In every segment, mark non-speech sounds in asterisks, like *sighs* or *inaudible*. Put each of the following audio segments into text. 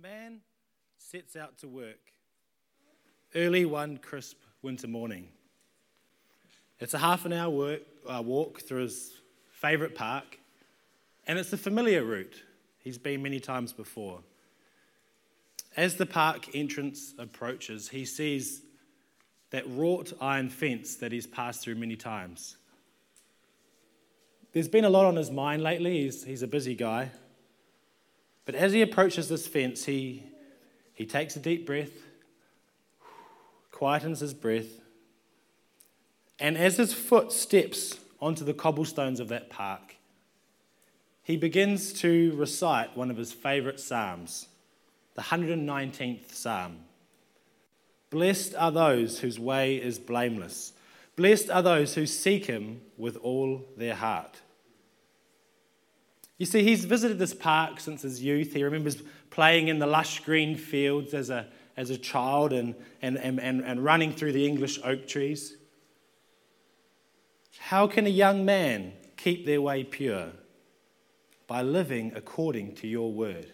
man sets out to work early one crisp winter morning. It's a half an hour work, uh, walk through his favourite park, and it's a familiar route. He's been many times before. As the park entrance approaches, he sees that wrought iron fence that he's passed through many times. There's been a lot on his mind lately. He's, he's a busy guy. But as he approaches this fence, he, he takes a deep breath, quietens his breath, and as his foot steps onto the cobblestones of that park, he begins to recite one of his favourite psalms, the 119th psalm. Blessed are those whose way is blameless. Blessed are those who seek him with all their heart. You see, he's visited this park since his youth. He remembers playing in the lush green fields as a, as a child and, and, and, and running through the English oak trees. How can a young man keep their way pure? By living according to your word.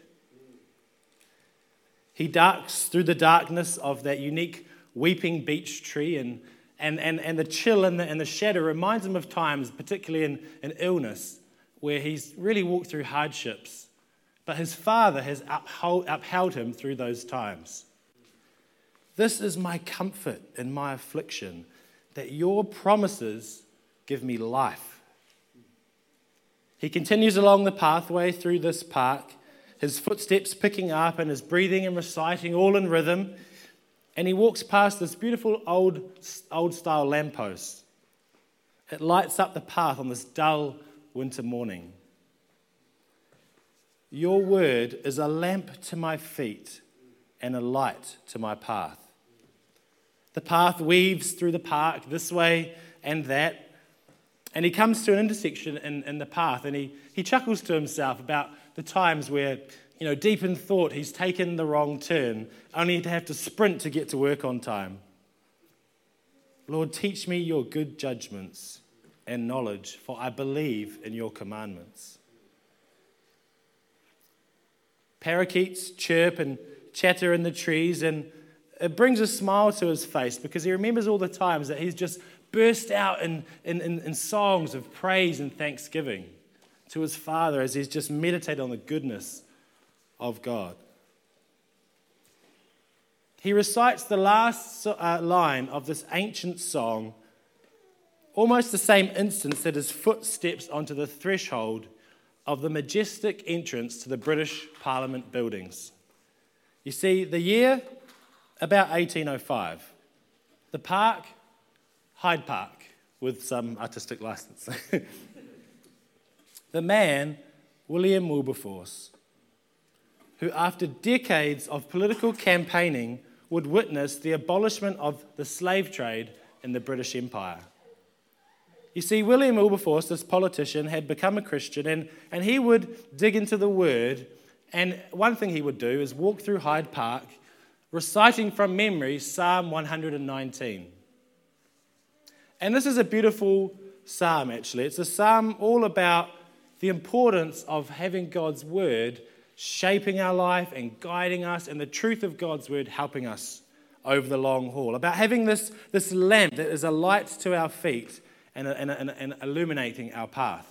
He darks through the darkness of that unique weeping beech tree, and, and, and, and the chill and the, and the shadow reminds him of times, particularly in, in illness, where he's really walked through hardships, but his father has upheld, upheld him through those times. This is my comfort in my affliction, that your promises give me life. He continues along the pathway through this park, his footsteps picking up and his breathing and reciting all in rhythm. And he walks past this beautiful old, old style lamppost. It lights up the path on this dull winter morning. Your word is a lamp to my feet and a light to my path. The path weaves through the park this way and that, and he comes to an intersection in, in the path and he, he chuckles to himself about the times where, you know, deep in thought, he's taken the wrong turn, only to have to sprint to get to work on time. Lord, teach me your good judgments and knowledge, for I believe in your commandments. Parakeets chirp and chatter in the trees, and it brings a smile to his face because he remembers all the times that he's just burst out in, in, in, in songs of praise and thanksgiving to his father as he's just meditated on the goodness of God. He recites the last uh, line of this ancient song almost the same instance that his foot steps onto the threshold of the majestic entrance to the British Parliament buildings. You see, the year about 1805, the park, Hyde Park, with some artistic license. *laughs* the man, William Wilberforce, who after decades of political campaigning would witness the abolishment of the slave trade in the British Empire. You see, William Wilberforce, this politician, had become a Christian and, and he would dig into the word. And one thing he would do is walk through Hyde Park reciting from memory Psalm 119. And this is a beautiful psalm, actually. It's a psalm all about the importance of having God's word shaping our life and guiding us, and the truth of God's word helping us over the long haul. About having this, this lamp that is a light to our feet and, and, and, and illuminating our path.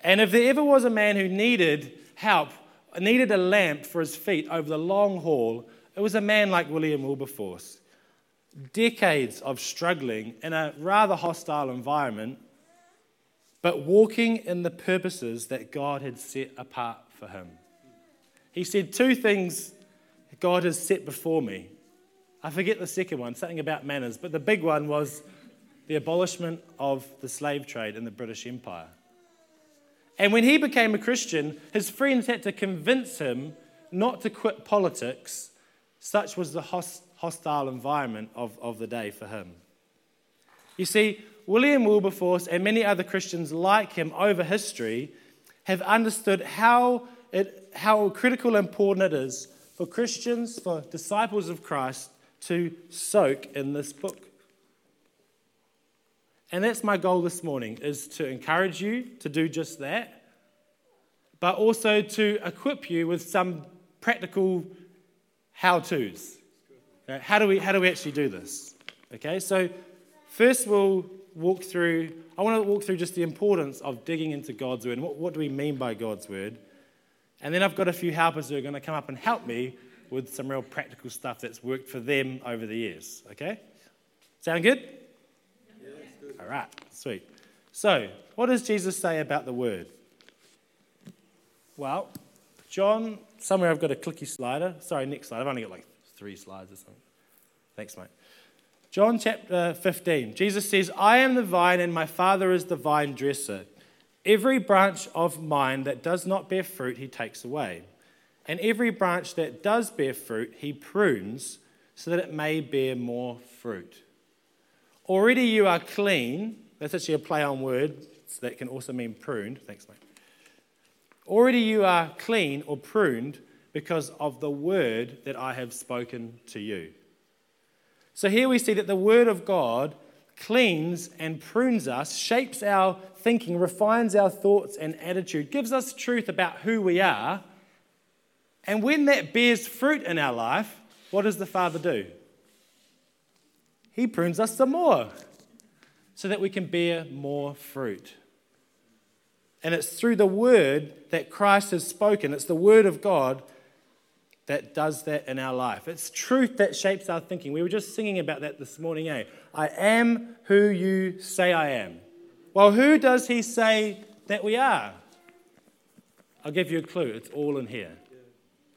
And if there ever was a man who needed help, needed a lamp for his feet over the long haul, it was a man like William Wilberforce. Decades of struggling in a rather hostile environment, but walking in the purposes that God had set apart for him. He said, Two things God has set before me. I forget the second one, something about manners, but the big one was the abolishment of the slave trade in the British Empire. And when he became a Christian, his friends had to convince him not to quit politics. Such was the hostile environment of, of the day for him. You see, William Wilberforce and many other Christians like him over history have understood how, it, how critical and important it is for Christians, for disciples of Christ, to soak in this book. And that's my goal this morning is to encourage you to do just that, but also to equip you with some practical how to's. How do we how do we actually do this? Okay, so first we'll walk through. I want to walk through just the importance of digging into God's word and what, what do we mean by God's word. And then I've got a few helpers who are going to come up and help me with some real practical stuff that's worked for them over the years. Okay? Sound good? All right, sweet. So, what does Jesus say about the word? Well, John, somewhere I've got a clicky slider. Sorry, next slide. I've only got like three slides or something. Thanks, mate. John chapter 15. Jesus says, I am the vine, and my Father is the vine dresser. Every branch of mine that does not bear fruit, he takes away. And every branch that does bear fruit, he prunes so that it may bear more fruit. Already you are clean. That's actually a play on words that can also mean pruned. Thanks, mate. Already you are clean or pruned because of the word that I have spoken to you. So here we see that the word of God cleans and prunes us, shapes our thinking, refines our thoughts and attitude, gives us truth about who we are. And when that bears fruit in our life, what does the Father do? He prunes us some more so that we can bear more fruit. And it's through the word that Christ has spoken, it's the word of God that does that in our life. It's truth that shapes our thinking. We were just singing about that this morning, eh? I am who you say I am. Well, who does he say that we are? I'll give you a clue. It's all in here.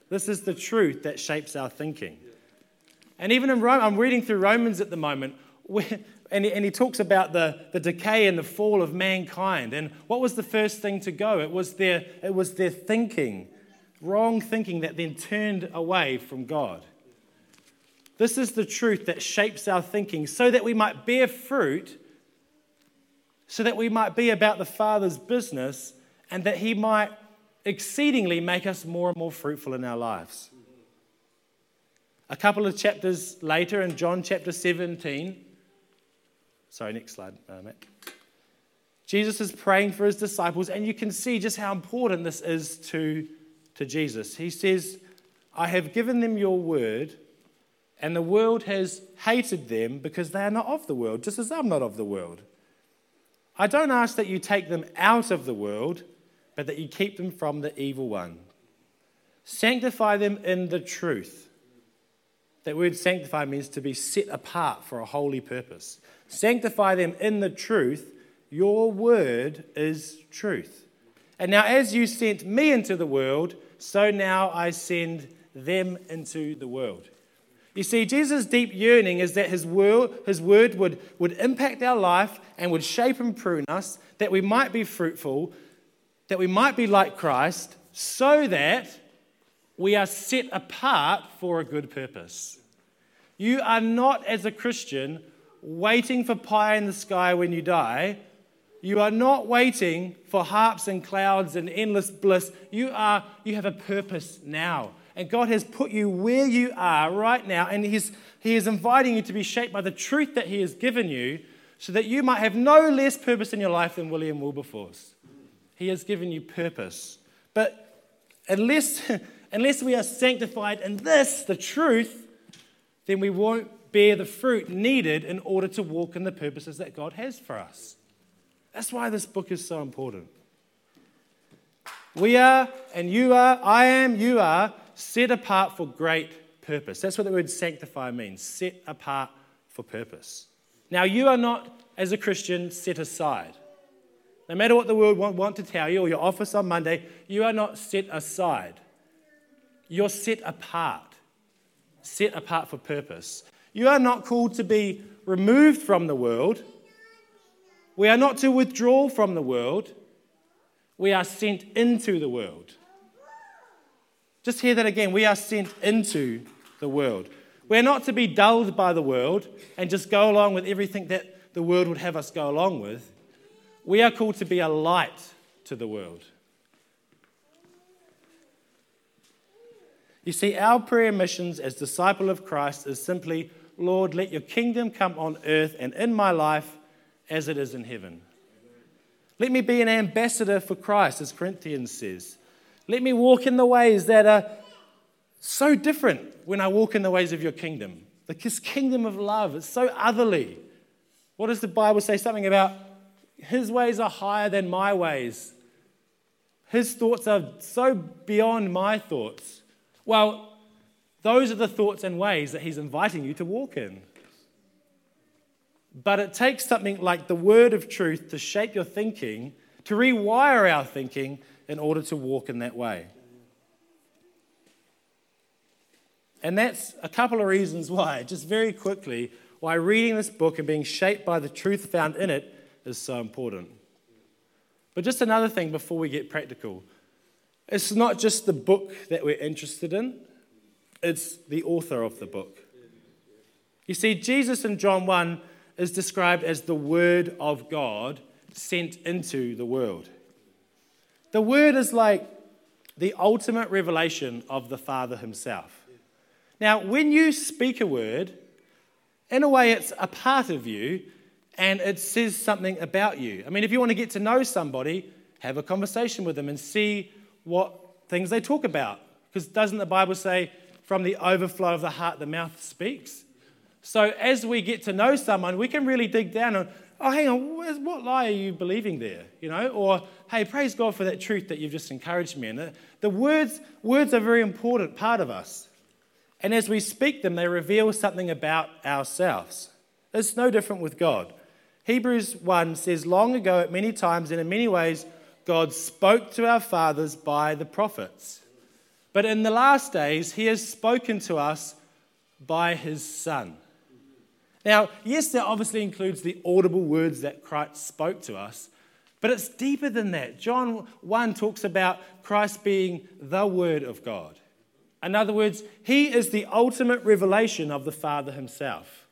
This is the truth that shapes our thinking. And even in Rome, I'm reading through Romans at the moment, and he, and he talks about the, the decay and the fall of mankind. And what was the first thing to go? It was their, it was their thinking wrong thinking that then turned away from God. This is the truth that shapes our thinking so that we might bear fruit, so that we might be about the Father's business, and that He might exceedingly make us more and more fruitful in our lives. A couple of chapters later, in John chapter 17, sorry, next slide, uh, Matt. Jesus is praying for his disciples, and you can see just how important this is to to Jesus. He says, I have given them your word, and the world has hated them because they are not of the world, just as I'm not of the world. I don't ask that you take them out of the world, but that you keep them from the evil one. Sanctify them in the truth. That word sanctify means to be set apart for a holy purpose. Sanctify them in the truth. Your word is truth. And now, as you sent me into the world, so now I send them into the world. You see, Jesus' deep yearning is that his word, his word would, would impact our life and would shape and prune us, that we might be fruitful, that we might be like Christ, so that we are set apart for a good purpose. You are not, as a Christian, waiting for pie in the sky when you die. You are not waiting for harps and clouds and endless bliss. You, are, you have a purpose now. And God has put you where you are right now, and he's, He is inviting you to be shaped by the truth that He has given you so that you might have no less purpose in your life than William Wilberforce. He has given you purpose. But unless, *laughs* unless we are sanctified in this, the truth, then we won't bear the fruit needed in order to walk in the purposes that God has for us. That's why this book is so important. We are, and you are, I am, you are, set apart for great purpose. That's what the word sanctify means set apart for purpose. Now, you are not, as a Christian, set aside. No matter what the world want, to tell you or your office on Monday, you are not set aside. You're set apart, set apart for purpose. You are not called to be removed from the world, we are not to withdraw from the world, we are sent into the world. Just hear that again. We are sent into the world. We're not to be dulled by the world and just go along with everything that the world would have us go along with. We are called to be a light to the world. You see, our prayer missions as disciple of Christ is simply, Lord, let your kingdom come on earth and in my life as it is in heaven. Let me be an ambassador for Christ, as Corinthians says. Let me walk in the ways that are so different when I walk in the ways of your kingdom. This kingdom of love, is so otherly. What does the Bible say? Something about his ways are higher than my ways. His thoughts are so beyond my thoughts. Well, those are the thoughts and ways that he's inviting you to walk in. But it takes something like the word of truth to shape your thinking, to rewire our thinking in order to walk in that way. And that's a couple of reasons why, just very quickly, why reading this book and being shaped by the truth found in it is so important. But just another thing before we get practical it's not just the book that we're interested in, it's the author of the book. You see, Jesus in John 1 is described as the Word of God sent into the world. The Word is like the ultimate revelation of the Father Himself. Now, when you speak a word, in a way, it's a part of you and it says something about you. I mean, if you want to get to know somebody, have a conversation with them and see what things they talk about. Because doesn't the Bible say, from the overflow of the heart, the mouth speaks? So as we get to know someone, we can really dig down and, oh, hang on, what lie are you believing there? You know, or hey, praise God for that truth that you've just encouraged me in. The, the words, words are a very important part of us. And as we speak them, they reveal something about ourselves. It's no different with God. Hebrews 1 says, Long ago, at many times and in many ways, God spoke to our fathers by the prophets. But in the last days, he has spoken to us by his Son. Now, yes, that obviously includes the audible words that Christ spoke to us, but it's deeper than that. John 1 talks about Christ being the Word of God. In other words, he is the ultimate revelation of the Father himself.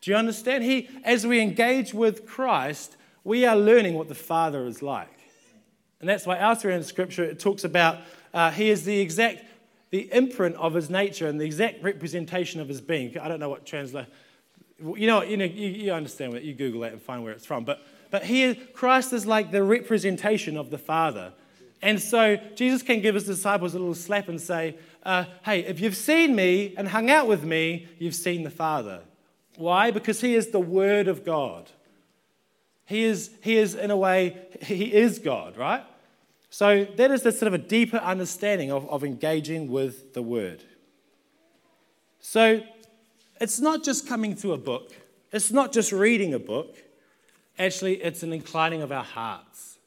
Do you understand? He, as we engage with Christ, we are learning what the Father is like. And that's why elsewhere in Scripture it talks about uh, he is the exact, the imprint of his nature and the exact representation of his being. I don't know what translate. You know, you know, you, you understand what you Google it and find where it's from. But but here, Christ is like the representation of the Father. And so Jesus can give his disciples a little slap and say, uh, Hey, if you've seen me and hung out with me, you've seen the Father. Why? Because he is the Word of God. He is, he is in a way, he is God, right? So that is the sort of a deeper understanding of, of engaging with the Word. So it's not just coming to a book, it's not just reading a book. Actually, it's an inclining of our hearts.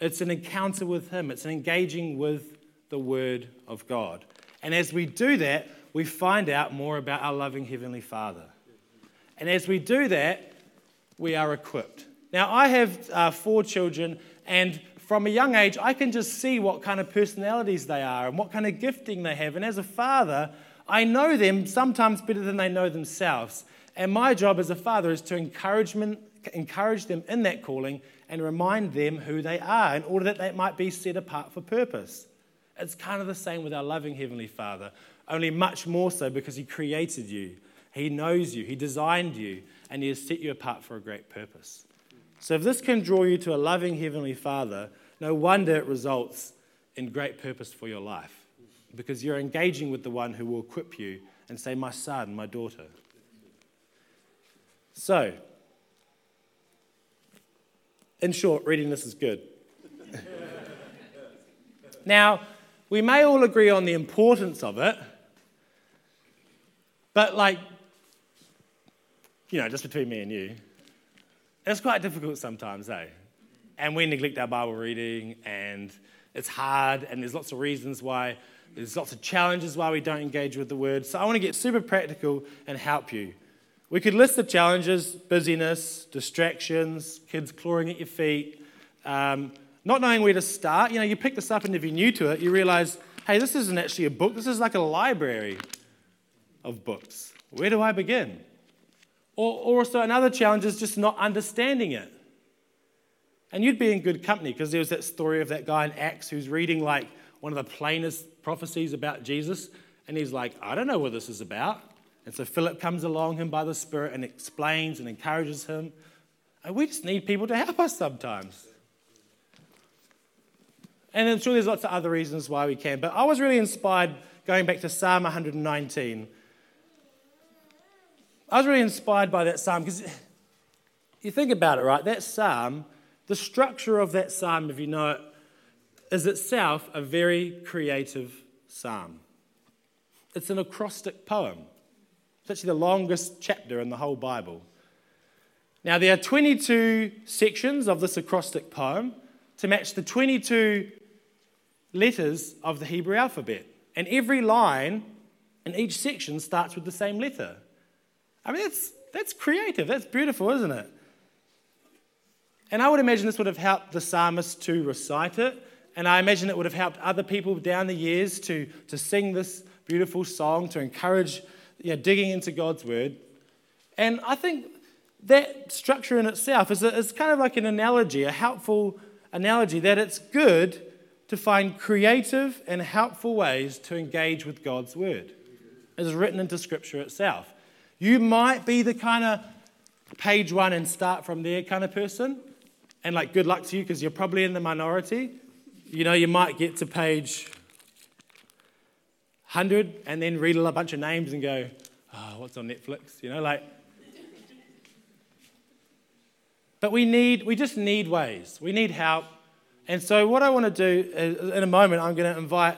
It's an encounter with Him, it's an engaging with the Word of God. And as we do that, we find out more about our loving Heavenly Father. And as we do that, we are equipped. Now, I have uh, four children, and from a young age, I can just see what kind of personalities they are and what kind of gifting they have. And as a father, I know them sometimes better than they know themselves. And my job as a father is to encourage them, encourage them in that calling and remind them who they are in order that they might be set apart for purpose. It's kind of the same with our loving Heavenly Father, only much more so because He created you, He knows you, He designed you, and He has set you apart for a great purpose. So, if this can draw you to a loving Heavenly Father, no wonder it results in great purpose for your life because you're engaging with the one who will equip you and say, My son, my daughter. So, in short, reading this is good. *laughs* now, we may all agree on the importance of it, but like, you know, just between me and you, it's quite difficult sometimes, eh? And we neglect our Bible reading, and it's hard, and there's lots of reasons why there's lots of challenges why we don't engage with the word. So I want to get super practical and help you. We could list the challenges busyness, distractions, kids clawing at your feet, um, not knowing where to start. You know, you pick this up, and if you're new to it, you realize, hey, this isn't actually a book, this is like a library of books. Where do I begin? Or, or also, another challenge is just not understanding it. And you'd be in good company because there was that story of that guy in Acts who's reading like one of the plainest prophecies about Jesus. And he's like, I don't know what this is about. And so Philip comes along him by the Spirit and explains and encourages him. And we just need people to help us sometimes. And I'm sure there's lots of other reasons why we can. But I was really inspired going back to Psalm 119. I was really inspired by that psalm because you think about it, right? That psalm, the structure of that psalm, if you know it, is itself a very creative psalm. It's an acrostic poem. It's actually the longest chapter in the whole Bible. Now, there are 22 sections of this acrostic poem to match the 22 letters of the Hebrew alphabet. And every line in each section starts with the same letter. I mean, that's, that's creative. That's beautiful, isn't it? And I would imagine this would have helped the psalmist to recite it. And I imagine it would have helped other people down the years to, to sing this beautiful song, to encourage you know, digging into God's word. And I think that structure in itself is, a, is kind of like an analogy, a helpful analogy, that it's good to find creative and helpful ways to engage with God's word, It's written into Scripture itself. You might be the kind of page one and start from there kind of person. And like, good luck to you because you're probably in the minority. You know, you might get to page 100 and then read a bunch of names and go, oh, what's on Netflix? You know, like. But we need, we just need ways. We need help. And so, what I want to do is, in a moment, I'm going to invite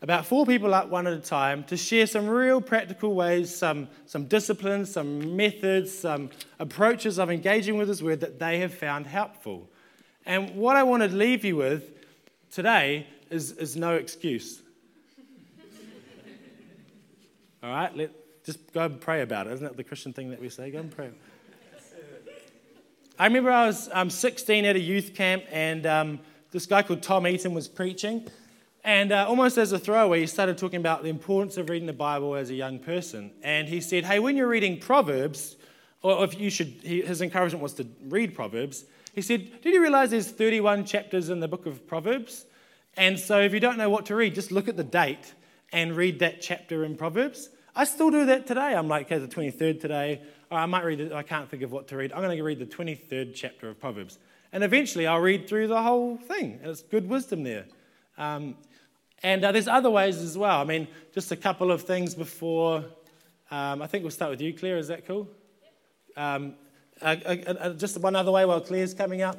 about four people up one at a time to share some real practical ways, some, some disciplines, some methods, some approaches of engaging with His Word that they have found helpful. And what I want to leave you with today is, is no excuse. *laughs* All right, let, just go and pray about it. Isn't that the Christian thing that we say? Go and pray. I remember I was um, 16 at a youth camp, and um, this guy called Tom Eaton was preaching. And uh, almost as a throwaway, he started talking about the importance of reading the Bible as a young person. And he said, Hey, when you're reading Proverbs, or if you should, he, his encouragement was to read Proverbs, he said, Did you realize there's 31 chapters in the book of Proverbs? And so if you don't know what to read, just look at the date and read that chapter in Proverbs. I still do that today. I'm like, okay, the 23rd today. Or I might read it, I can't think of what to read. I'm going to read the 23rd chapter of Proverbs. And eventually I'll read through the whole thing. And it's good wisdom there. Um, and uh, there's other ways as well. I mean, just a couple of things before. Um, I think we'll start with you, Claire. Is that cool? Um, uh, uh, uh, just one other way while Claire's coming up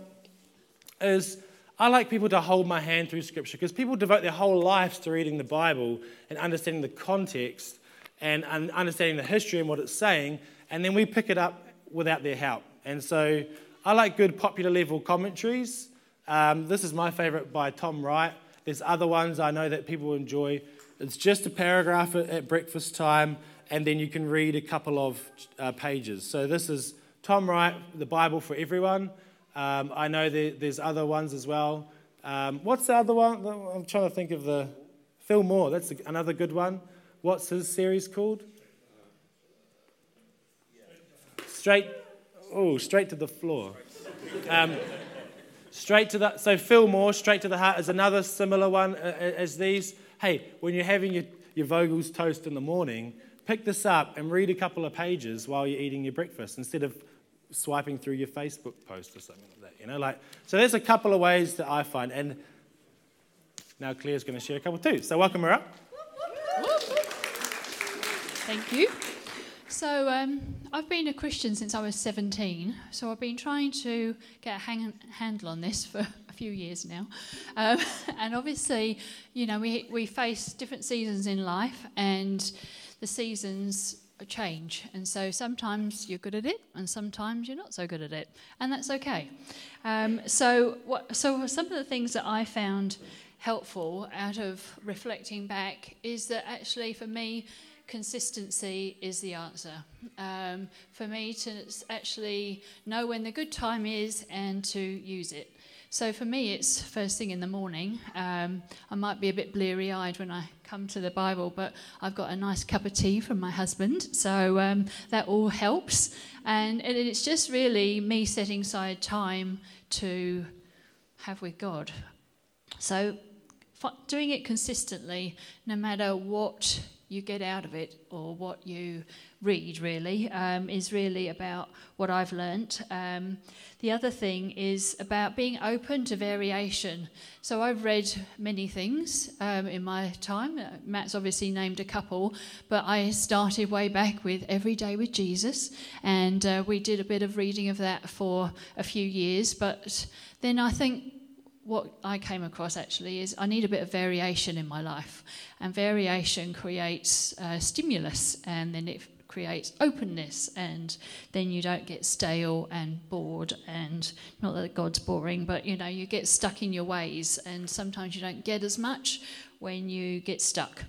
is I like people to hold my hand through Scripture because people devote their whole lives to reading the Bible and understanding the context and, and understanding the history and what it's saying, and then we pick it up without their help. And so I like good popular level commentaries. Um, this is my favorite by Tom Wright. There's other ones I know that people enjoy. It's just a paragraph at, breakfast time, and then you can read a couple of uh, pages. So this is Tom Wright, The Bible for Everyone. Um, I know there, there's other ones as well. Um, what's the other one? I'm trying to think of the. Phil Moore, that's another good one. What's his series called? Straight, oh, straight to the floor. Um, Straight to the, so Phil Moore, straight to the heart, is another similar one uh, uh, as these. Hey, when you're having your, your Vogel's toast in the morning, pick this up and read a couple of pages while you're eating your breakfast instead of swiping through your Facebook post or something like that. You know, like so. There's a couple of ways that I find, and now Claire's going to share a couple too. So welcome her up. Thank you. So, um, I've been a Christian since I was 17, so I've been trying to get a hang- handle on this *laughs* for a few years now. Um, *laughs* and obviously, you know, we, we face different seasons in life, and the seasons change. And so sometimes you're good at it, and sometimes you're not so good at it, and that's okay. Um, so, what, so, some of the things that I found helpful out of reflecting back is that actually, for me, consistency is the answer. Um, for me to actually know when the good time is and to use it. So for me, it's first thing in the morning. Um, I might be a bit bleary eyed when I come to the Bible, but I've got a nice cup of tea from my husband, so um, that all helps. And, and it's just really me setting aside time to have with God. So doing it consistently, no matter what you get out of it or what you read, really, um, is really about what I've learnt. Um, the other thing is about being open to variation. So I've read many things um, in my time. Uh, Matt's obviously named a couple, but I started way back with Every Day with Jesus, and uh, we did a bit of reading of that for a few years. But then I think what I came across actually is I need a bit of variation in my life, and variation creates uh, stimulus, and then it creates openness, and then you don't get stale and bored. And not that God's boring, but you know, you get stuck in your ways, and sometimes you don't get as much when you get stuck.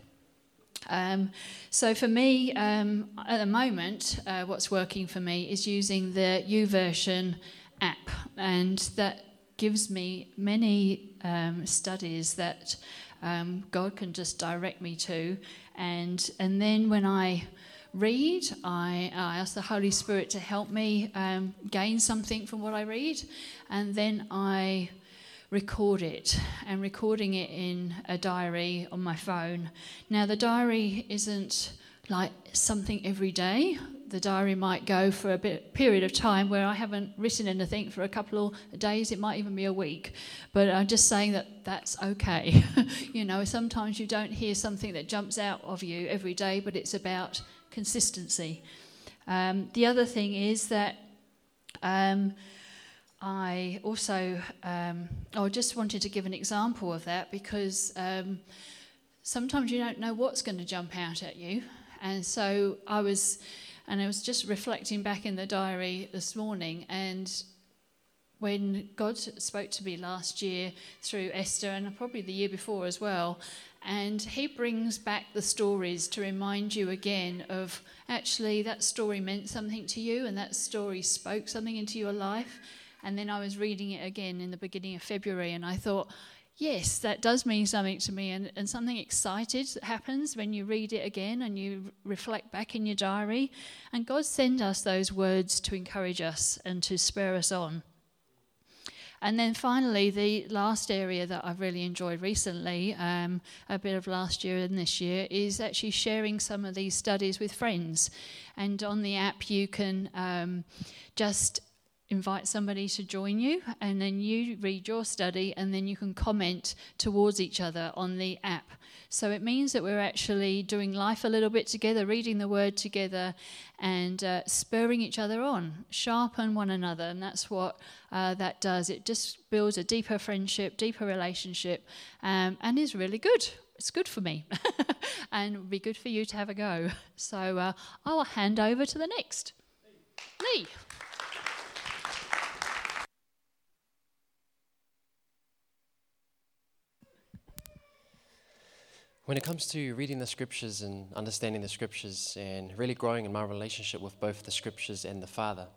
Um, so for me, um, at the moment, uh, what's working for me is using the YouVersion app, and that gives me many um, studies that um, God can just direct me to, and and then when I read, I, I ask the Holy Spirit to help me um, gain something from what I read, and then I record it and recording it in a diary on my phone. Now the diary isn't like something every day the diary might go for a bit, period of time where I haven't written anything for a couple of days. It might even be a week. But I'm just saying that that's okay. *laughs* you know, sometimes you don't hear something that jumps out of you every day, but it's about consistency. Um, the other thing is that um, I also, um, I just wanted to give an example of that because um, sometimes you don't know what's going to jump out at you. And so I was and I was just reflecting back in the diary this morning, and when God spoke to me last year through Esther and probably the year before as well, and He brings back the stories to remind you again of actually that story meant something to you, and that story spoke something into your life. And then I was reading it again in the beginning of February, and I thought, yes, that does mean something to me, and, and something excited happens when you read it again and you reflect back in your diary. And God sends us those words to encourage us and to spur us on. And then finally, the last area that I've really enjoyed recently, um, a bit of last year and this year, is actually sharing some of these studies with friends. And on the app, you can um, just invite somebody to join you, and then you read your study, and then you can comment towards each other on the app. So it means that we're actually doing life a little bit together, reading the word together, and uh, spurring each other on, sharpen one another, and that's what uh, that does. It just builds a deeper friendship, deeper relationship, um, and is really good. It's good for me, *laughs* and would be good for you to have a go. So uh, I'll hand over to the next. Lee. When it comes to reading the scriptures and understanding the scriptures and really growing in my relationship with both the scriptures and the Father,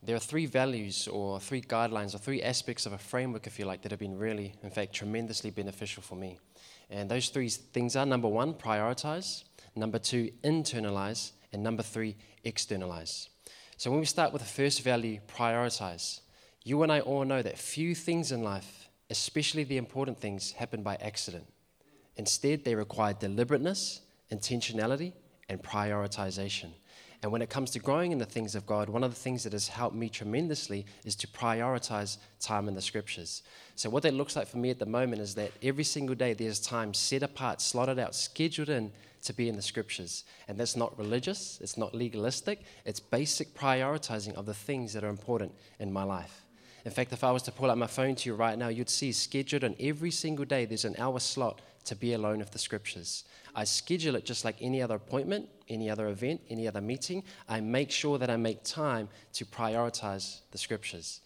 there are three values or three guidelines or three aspects of a framework, if you like, that have been really, in fact, tremendously beneficial for me. And those three things are number one, prioritize, number two, internalize, and number three, externalize. So when we start with the first value, prioritize, you and I all know that few things in life, especially the important things, happen by accident. Instead, they require deliberateness, intentionality, and prioritization. And when it comes to growing in the things of God, one of the things that has helped me tremendously is to prioritize time in the scriptures. So, what that looks like for me at the moment is that every single day there's time set apart, slotted out, scheduled in to be in the scriptures. And that's not religious, it's not legalistic, it's basic prioritizing of the things that are important in my life. In fact, if I was to pull out my phone to you right now, you'd see scheduled in every single day there's an hour slot to be alone with the scriptures. I schedule it just like any other appointment, any other event, any other meeting. I make sure that I make time to prioritize the scriptures.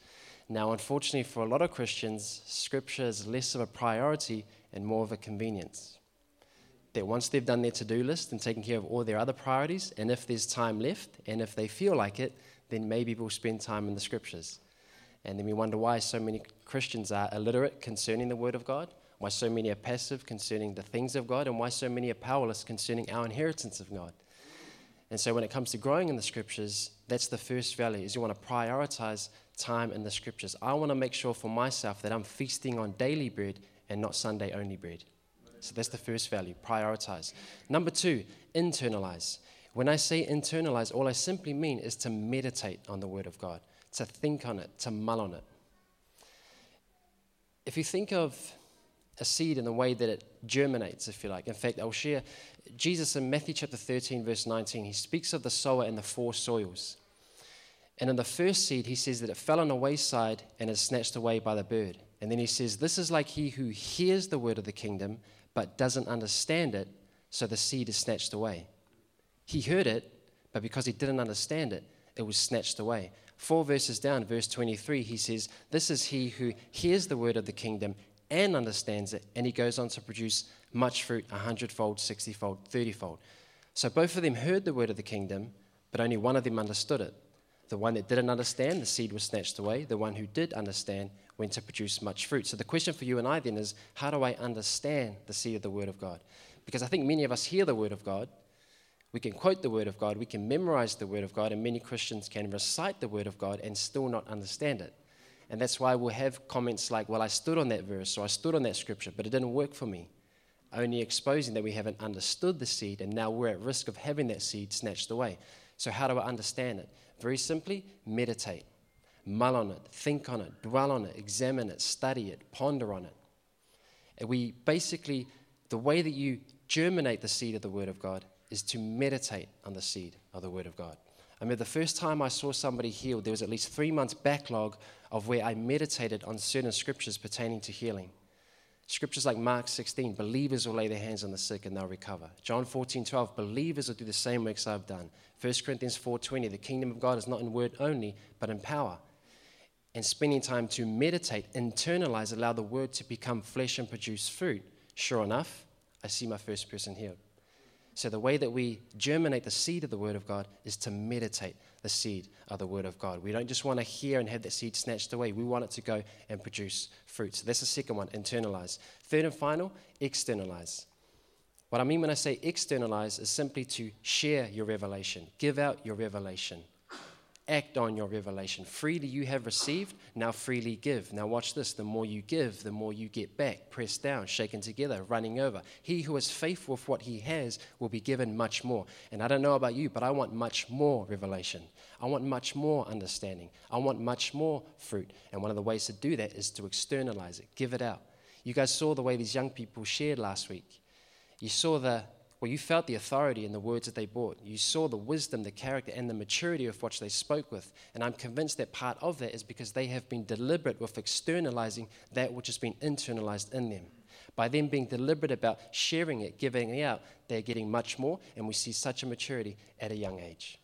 Now, unfortunately, for a lot of Christians, scripture is less of a priority and more of a convenience. That once they've done their to do list and taken care of all their other priorities, and if there's time left, and if they feel like it, then maybe we'll spend time in the scriptures. And then we wonder why so many Christians are illiterate concerning the Word of God why so many are passive concerning the things of God, and why so many are powerless concerning our inheritance of God. And so when it comes to growing in the scriptures, that's the first value is you want to prioritize time in the scriptures. I want to make sure for myself that I'm feasting on daily bread and not Sunday only bread. So that's the first value prioritize. Number two, internalize. When I say internalize, all I simply mean is to meditate on the Word of God, to think on it, to mull on it. If you think of a seed in the way that it germinates, if you like. In fact, I'll share Jesus in Matthew chapter 13, verse 19, he speaks of the sower and the four soils. And in the first seed, he says that it fell on a wayside and is snatched away by the bird. And then he says, This is like he who hears the word of the kingdom but doesn't understand it, so the seed is snatched away. He heard it, but because he didn't understand it, it was snatched away. Four verses down, verse 23, he says, This is he who hears the word of the kingdom and understands it, and he goes on to produce much fruit, a hundredfold, sixtyfold, thirtyfold. So both of them heard the word of the kingdom, but only one of them understood it. The one that didn't understand, the seed was snatched away. The one who did understand went to produce much fruit. So the question for you and I then is how do I understand the seed of the Word of God? Because I think many of us hear the Word of God, we can quote the Word of God, we can memorize the Word of God, and many Christians can recite the Word of God and still not understand it. And that's why we'll have comments like, Well, I stood on that verse, or I stood on that scripture, but it didn't work for me. Only exposing that we haven't understood the seed, and now we're at risk of having that seed snatched away. So, how do I understand it? Very simply, meditate. Mull on it, think on it, dwell on it, examine it, study it, ponder on it. And we basically, the way that you germinate the seed of the Word of God is to meditate on the seed of the Word of God. I remember the first time I saw somebody healed, there was at least three months backlog of where I meditated on certain scriptures pertaining to healing. Scriptures like Mark 16, believers will lay their hands on the sick and they'll recover. John 14, 12, believers will do the same works I've done. 1 Corinthians 4.20, the kingdom of God is not in word only, but in power. And spending time to meditate, internalize, allow the word to become flesh and produce fruit. Sure enough, I see my first person healed. So, the way that we germinate the seed of the Word of God is to meditate the seed of the Word of God. We don't just want to hear and have that seed snatched away. We want it to go and produce fruit. So, that's the second one internalize. Third and final, externalize. What I mean when I say externalize is simply to share your revelation, give out your revelation act on your revelation. Freely you have received, now freely give. Now, watch this the more you give, the more you get back, pressed down, shaken together, running over. He who is faithful with what he has will be given much more. And I don't know about you, but I want much more revelation. I want much more understanding. I want much more fruit. And one of the ways to do that is to externalize it, give it out. You guys saw the way these young people shared last week. You saw the well, you felt the authority in the words that they brought. You saw the wisdom, the character, and the maturity of what they spoke with. And I'm convinced that part of that is because they have been deliberate with externalizing that which has been internalized in them. By them being deliberate about sharing it, giving it out, they're getting much more, and we see such a maturity at a young age.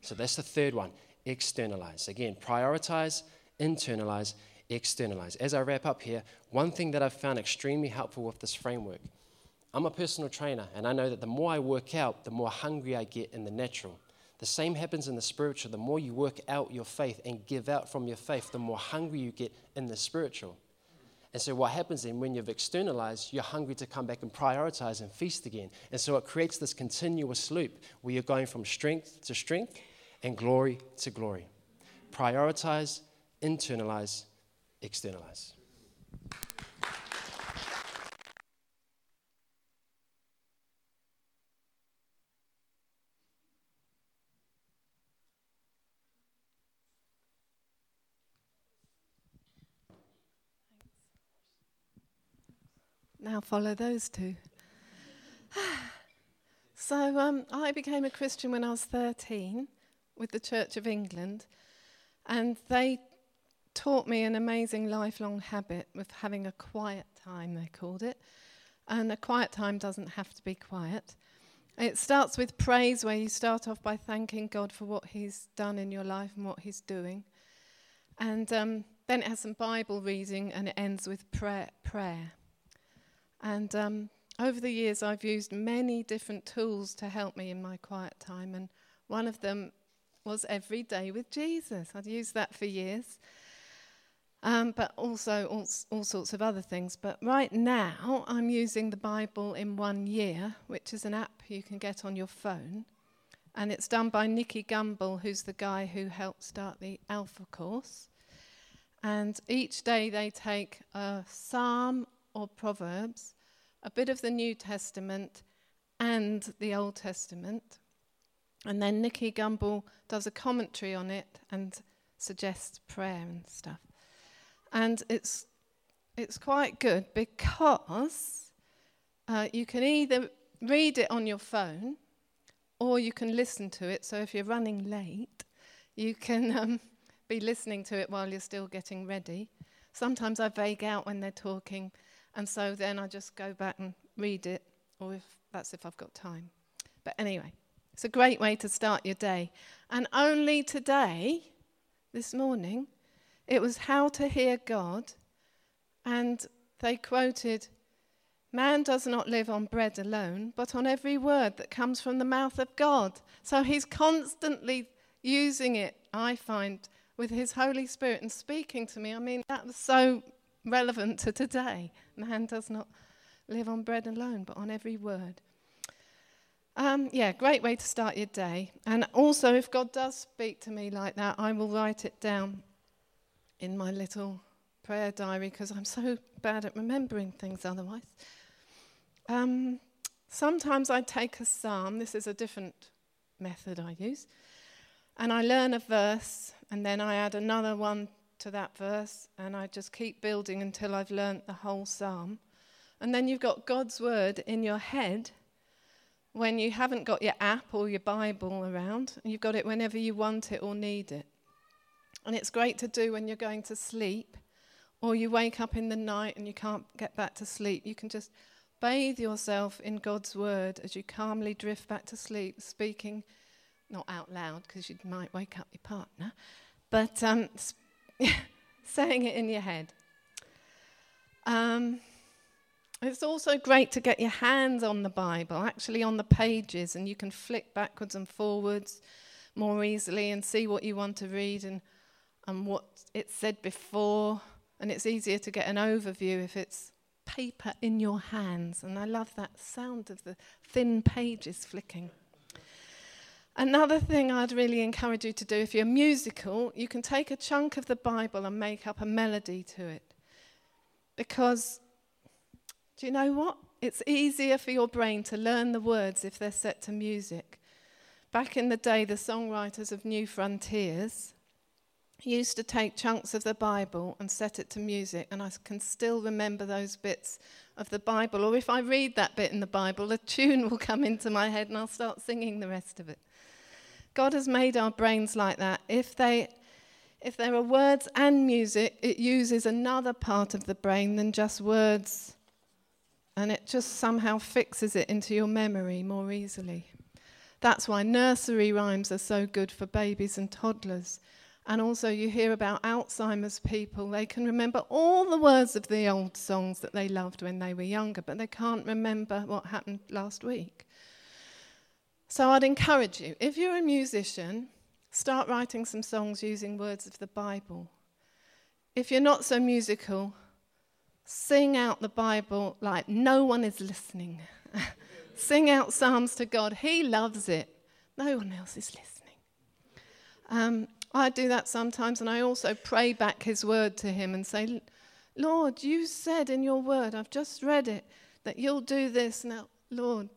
So that's the third one externalize. Again, prioritize, internalize, externalize. As I wrap up here, one thing that I've found extremely helpful with this framework I'm a personal trainer, and I know that the more I work out, the more hungry I get in the natural. The same happens in the spiritual. The more you work out your faith and give out from your faith, the more hungry you get in the spiritual. And so, what happens then when you've externalized, you're hungry to come back and prioritize and feast again. And so, it creates this continuous loop where you're going from strength to strength and glory to glory. Prioritize, internalize, externalize. Now follow those two. *sighs* so um, I became a Christian when I was 13 with the Church of England, and they taught me an amazing lifelong habit of having a quiet time, they called it. And a quiet time doesn't have to be quiet. It starts with praise, where you start off by thanking God for what He's done in your life and what He's doing. And um, then it has some Bible reading, and it ends with prayer. prayer. And um, over the years, I've used many different tools to help me in my quiet time. And one of them was Every Day with Jesus. I'd used that for years. Um, but also all, all, sorts of other things. But right now, I'm using the Bible in one year, which is an app you can get on your phone. And it's done by Nicky Gumbel, who's the guy who helped start the Alpha course. And each day they take a psalm or Proverbs a bit of the New Testament, and the Old Testament. And then Nicky Gumbel does a commentary on it and suggests prayer and stuff. And it's, it's quite good because uh, you can either read it on your phone or you can listen to it. So if you're running late, you can *laughs* um, be listening to it while you're still getting ready. Sometimes I vague out when they're talking, and so then I just go back and read it, or if that's if I've got time. But anyway, it's a great way to start your day. And only today, this morning, it was how to hear God, and they quoted, Man does not live on bread alone, but on every word that comes from the mouth of God. So he's constantly using it, I find, with his Holy Spirit and speaking to me. I mean, that was so relevant to today. Man does not live on bread alone, but on every word. Um, yeah, great way to start your day. And also, if God does speak to me like that, I will write it down in my little prayer diary because I'm so bad at remembering things otherwise. Um, sometimes I take a psalm, this is a different method I use, and I learn a verse, and then I add another one to that verse, and I just keep building until I've learnt the whole psalm. And then you've got God's word in your head when you haven't got your app or your Bible around, and you've got it whenever you want it or need it. And it's great to do when you're going to sleep or you wake up in the night and you can't get back to sleep. You can just bathe yourself in God's word as you calmly drift back to sleep, speaking not out loud because you might wake up your partner, but um, *laughs* saying it in your head. Um, it's also great to get your hands on the Bible, actually on the pages, and you can flick backwards and forwards more easily and see what you want to read and, and what it said before. And it's easier to get an overview if it's paper in your hands. And I love that sound of the thin pages flicking. Another thing I'd really encourage you to do if you're musical, you can take a chunk of the Bible and make up a melody to it. Because, do you know what? It's easier for your brain to learn the words if they're set to music. Back in the day, the songwriters of New Frontiers used to take chunks of the Bible and set it to music, and I can still remember those bits of the Bible. Or if I read that bit in the Bible, a tune *laughs* will come into my head and I'll start singing the rest of it. God has made our brains like that. If they if there are words and music, it uses another part of the brain than just words. And it just somehow fixes it into your memory more easily. That's why nursery rhymes are so good for babies and toddlers. And also, you hear about Alzheimer's people. They can remember all the words of the old songs that they loved when they were younger, but they can't remember what happened last week. So I'd encourage you, if you're a musician, start writing some songs using words of the Bible. If you're not so musical, sing out the Bible like no one is listening. *laughs* sing out Psalms to God. He loves it. No one else is listening. Um, I do that sometimes, and I also pray back His word to Him and say, Lord, you said in your word, I've just read it, that you'll do this. Now, Lord,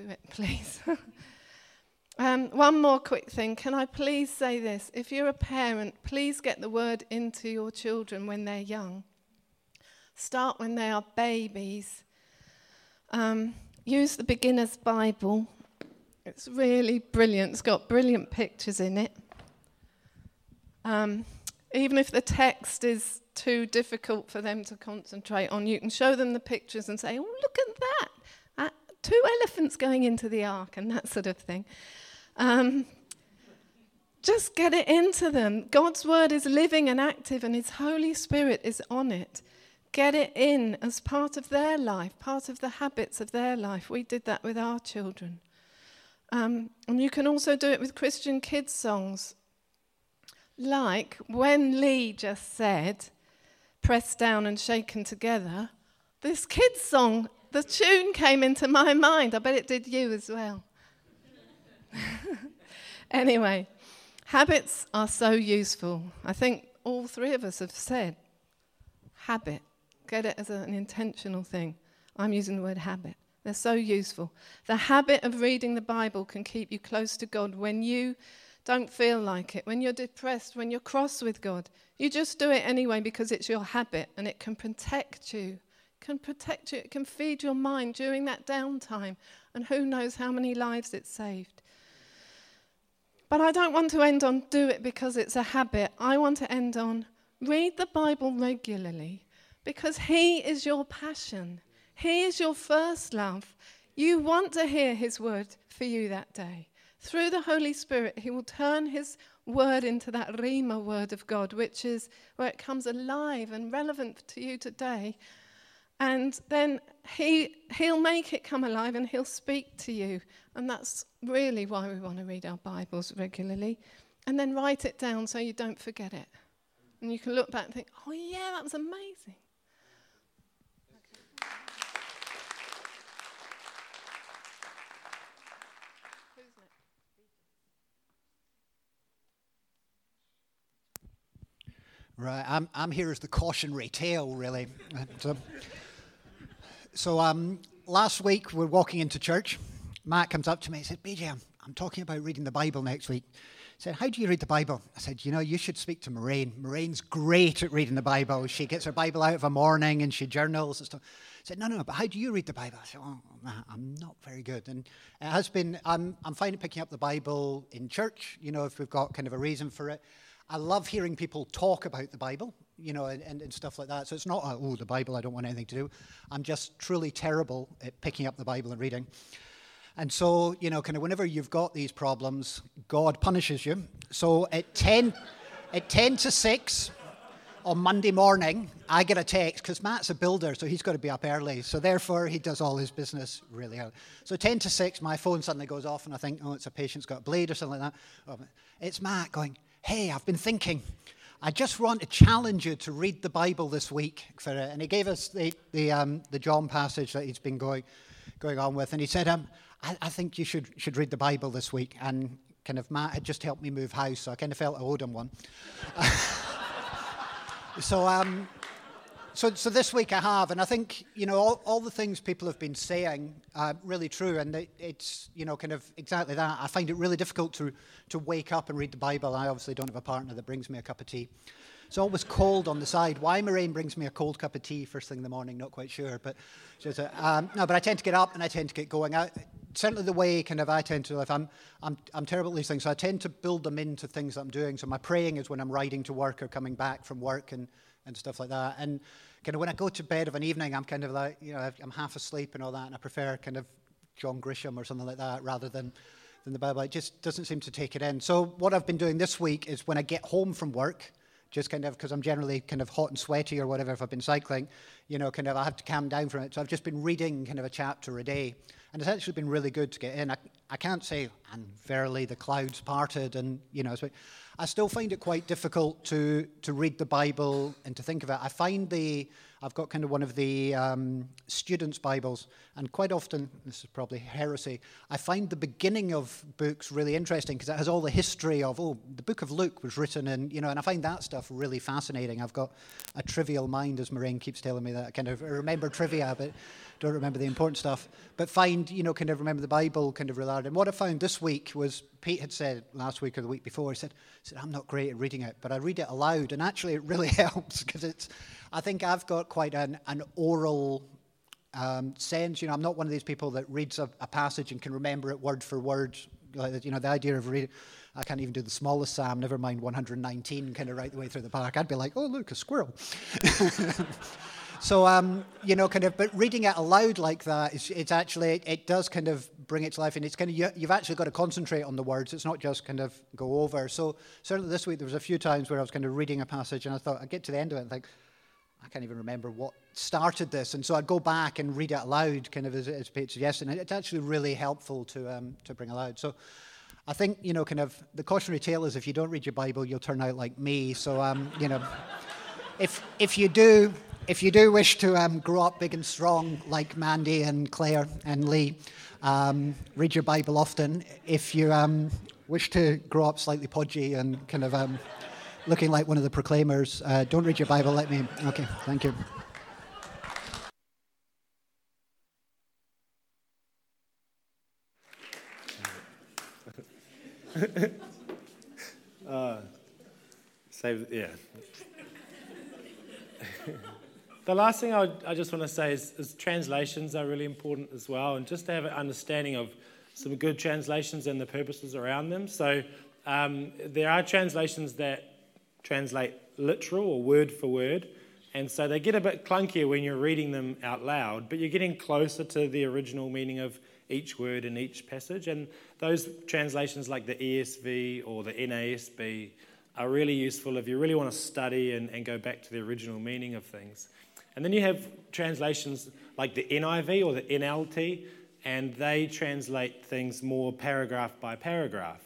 do it, *laughs* please. um, one more quick thing. Can I please say this? If you're a parent, please get the word into your children when they're young. Start when they are babies. Um, use the beginner's Bible. It's really brilliant. It's got brilliant pictures in it. Um, even if the text is too difficult for them to concentrate on, you can show them the pictures and say, oh, look at that two elephants going into the ark and that sort of thing. Um, just get it into them. God's word is living and active, and His Holy Spirit is on it. Get it in as part of their life, part of the habits of their life. We did that with our children. Um, and you can also do it with Christian kids' songs. Like when Lee just said, pressed down and shaken together, this kids' song the tune came into my mind. I bet it did you as well. *laughs* anyway, habits are so useful. I think all three of us have said habit. Get it as an intentional thing. I'm using the word habit. They're so useful. The habit of reading the Bible can keep you close to God when you don't feel like it, when you're depressed, when you're cross with God. You just do it anyway because it's your habit and it can protect you. Can protect you. It can feed your mind during that downtime. And who knows how many lives it saved. But I don't want to end on do it because it's a habit. I want to end on read the Bible regularly because He is your passion. He is your first love. You want to hear His word for you that day. Through the Holy Spirit, He will turn His word into that Rhema word of God, which is where it comes alive and relevant to you today. And then he, He'll make it come alive and He'll speak to you. And that's really why we want to read our Bibles regularly. And then write it down so you don't forget it. And you can look back and think, oh, yeah, that was amazing. Right, I'm, I'm here as the cautionary tale, really. So, um, last week we're walking into church. Matt comes up to me and said, BJ, I'm, I'm talking about reading the Bible next week. He said, How do you read the Bible? I said, You know, you should speak to Maureen. Maureen's great at reading the Bible. She gets her Bible out of a morning and she journals and stuff. I said, No, no, but how do you read the Bible? I said, Oh, I'm not very good. And it has been, I'm, I'm finding picking up the Bible in church, you know, if we've got kind of a reason for it. I love hearing people talk about the Bible, you know, and, and, and stuff like that. So it's not, oh, the Bible, I don't want anything to do. I'm just truly terrible at picking up the Bible and reading. And so, you know, kind of whenever you've got these problems, God punishes you. So at 10, at 10 to 6 on Monday morning, I get a text because Matt's a builder, so he's got to be up early. So therefore, he does all his business really early. So 10 to 6, my phone suddenly goes off, and I think, oh, it's a patient's got a blade or something like that. Oh, it's Matt going, hey, I've been thinking. I just want to challenge you to read the Bible this week for it. And he gave us the, the, um, the John passage that he's been going, going on with. And he said, um, I, I, think you should, should read the Bible this week. And kind of Matt had just helped me move house, so I kind of felt I owed him one. *laughs* so, um, so, so this week I have, and I think you know all, all the things people have been saying are really true, and it, it's you know kind of exactly that. I find it really difficult to to wake up and read the Bible. I obviously don't have a partner that brings me a cup of tea. It's always cold on the side. Why Maureen brings me a cold cup of tea first thing in the morning, not quite sure. But um, no, but I tend to get up and I tend to get going. I, certainly the way kind of I tend to live, I'm, I'm, I'm terrible at these things, so I tend to build them into things that I'm doing. So my praying is when I'm riding to work or coming back from work and and stuff like that. And kind of when I go to bed of an evening, I'm kind of like, you know, I'm half asleep and all that, and I prefer kind of John Grisham or something like that rather than, than the Bible. It just doesn't seem to take it in. So what I've been doing this week is when I get home from work, just kind of because I'm generally kind of hot and sweaty or whatever if I've been cycling, you know, kind of I have to calm down from it. So I've just been reading kind of a chapter a day. And it's actually been really good to get in. I, I can't say, and verily the clouds parted, and, you know, so I still find it quite difficult to, to read the Bible and to think of it. I find the, I've got kind of one of the um, students' Bibles, and quite often, this is probably heresy, I find the beginning of books really interesting because it has all the history of, oh, the book of Luke was written, and, you know, and I find that stuff really fascinating. I've got a trivial mind, as Maureen keeps telling me that. I kind of remember trivia, but don't remember the important stuff. But find, you know, kind of remember the Bible kind of hard. And what I found this week was Pete had said last week or the week before, he said I'm not great at reading it, but I read it aloud, and actually it really *laughs* helps because it's, I think I've got quite an, an oral um, sense. You know, I'm not one of these people that reads a, a, passage and can remember it word for word. Like, you know, the idea of reading, I can't even do the smallest psalm, never mind 119, kind of right the way through the park. I'd be like, oh, look, a squirrel. *laughs* so, um, you know, kind of, but reading it aloud like that, it's, it's actually, it, does kind of bring it to life. And it's kind of, you, you've actually got to concentrate on the words. It's not just kind of go over. So, certainly this week, there was a few times where I was kind of reading a passage and I thought, I'd get to the end of it and think, I can't even remember what started this. And so I'd go back and read it aloud, kind of as, as Pete suggested. And it's actually really helpful to, um, to bring aloud. So I think, you know, kind of the cautionary tale is if you don't read your Bible, you'll turn out like me. So, um, you know, if, if you do, if you do wish to um, grow up big and strong like Mandy and Claire and Lee, um, read your Bible often. If you um, wish to grow up slightly podgy and kind of um, looking like one of the proclaimers, uh, don't read your Bible. Let me. Okay, thank you. *laughs* uh, save, yeah the last thing I, I just want to say is, is, translations are really important as well, and just to have an understanding of some good translations and the purposes around them. So um, there are translations that translate literal or word for word, and so they get a bit clunkier when you're reading them out loud, but you're getting closer to the original meaning of each word in each passage. And those translations, like the ESV or the NASB, are really useful if you really want to study and, and go back to the original meaning of things. And then you have translations like the NIV or the NLT, and they translate things more paragraph by paragraph.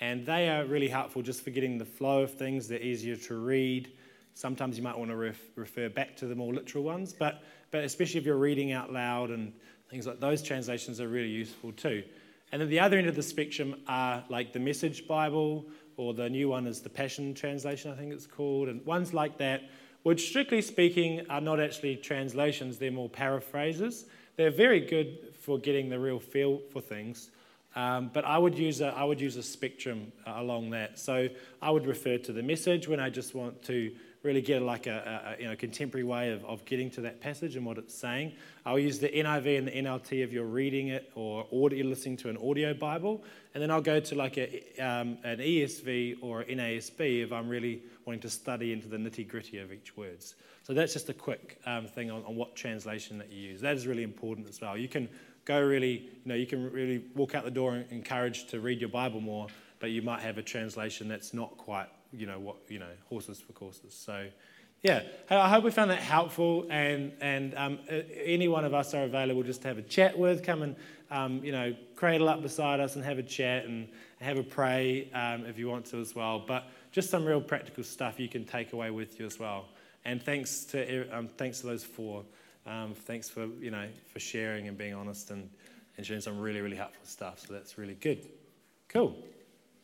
And they are really helpful just for getting the flow of things. They're easier to read. Sometimes you might want to ref, refer back to the more literal ones, but, but especially if you're reading out loud and things like those translations are really useful too. And then the other end of the spectrum are like the Message Bible, or the new one is the Passion Translation, I think it's called, and ones like that, which strictly speaking are not actually translations, they're more paraphrases. They're very good for getting the real feel for things. Um, but I would use a, I would use a spectrum uh, along that. So I would refer to the message when I just want to really get like a, a, you know, contemporary way of, of getting to that passage and what it's saying. I'll use the NIV and the NLT if you're reading it or audio, listening to an audio Bible. And then I'll go to like a, um, an ESV or an NASB if I'm really wanting to study into the nitty gritty of each words. So that's just a quick um, thing on, on what translation that you use. That is really important as well. You can go really, you know, you can really walk out the door encouraged to read your Bible more, but you might have a translation that's not quite you know what you know horses for courses. So yeah, I hope we found that helpful, and and um, any one of us are available just to have a chat with. Come and um, you know cradle up beside us and have a chat and have a pray um, if you want to as well. But just some real practical stuff you can take away with you as well. And thanks to um, thanks to those four. Um, thanks for you know for sharing and being honest and, and sharing some really really helpful stuff. So that's really good. Cool.